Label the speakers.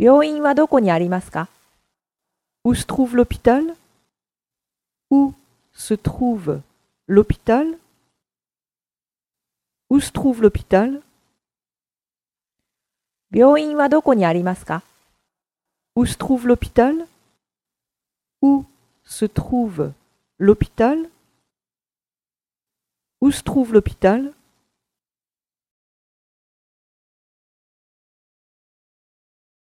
Speaker 1: 病院はどこにありますか
Speaker 2: ？Où se trouve l'hôpital? Où se trouve l'hôpital? Où se trouve l'hôpital?
Speaker 1: 病院はどこにありますか
Speaker 2: ？Où se trouve l'hôpital? Où se trouve l'hôpital? Où se trouve l'hôpital?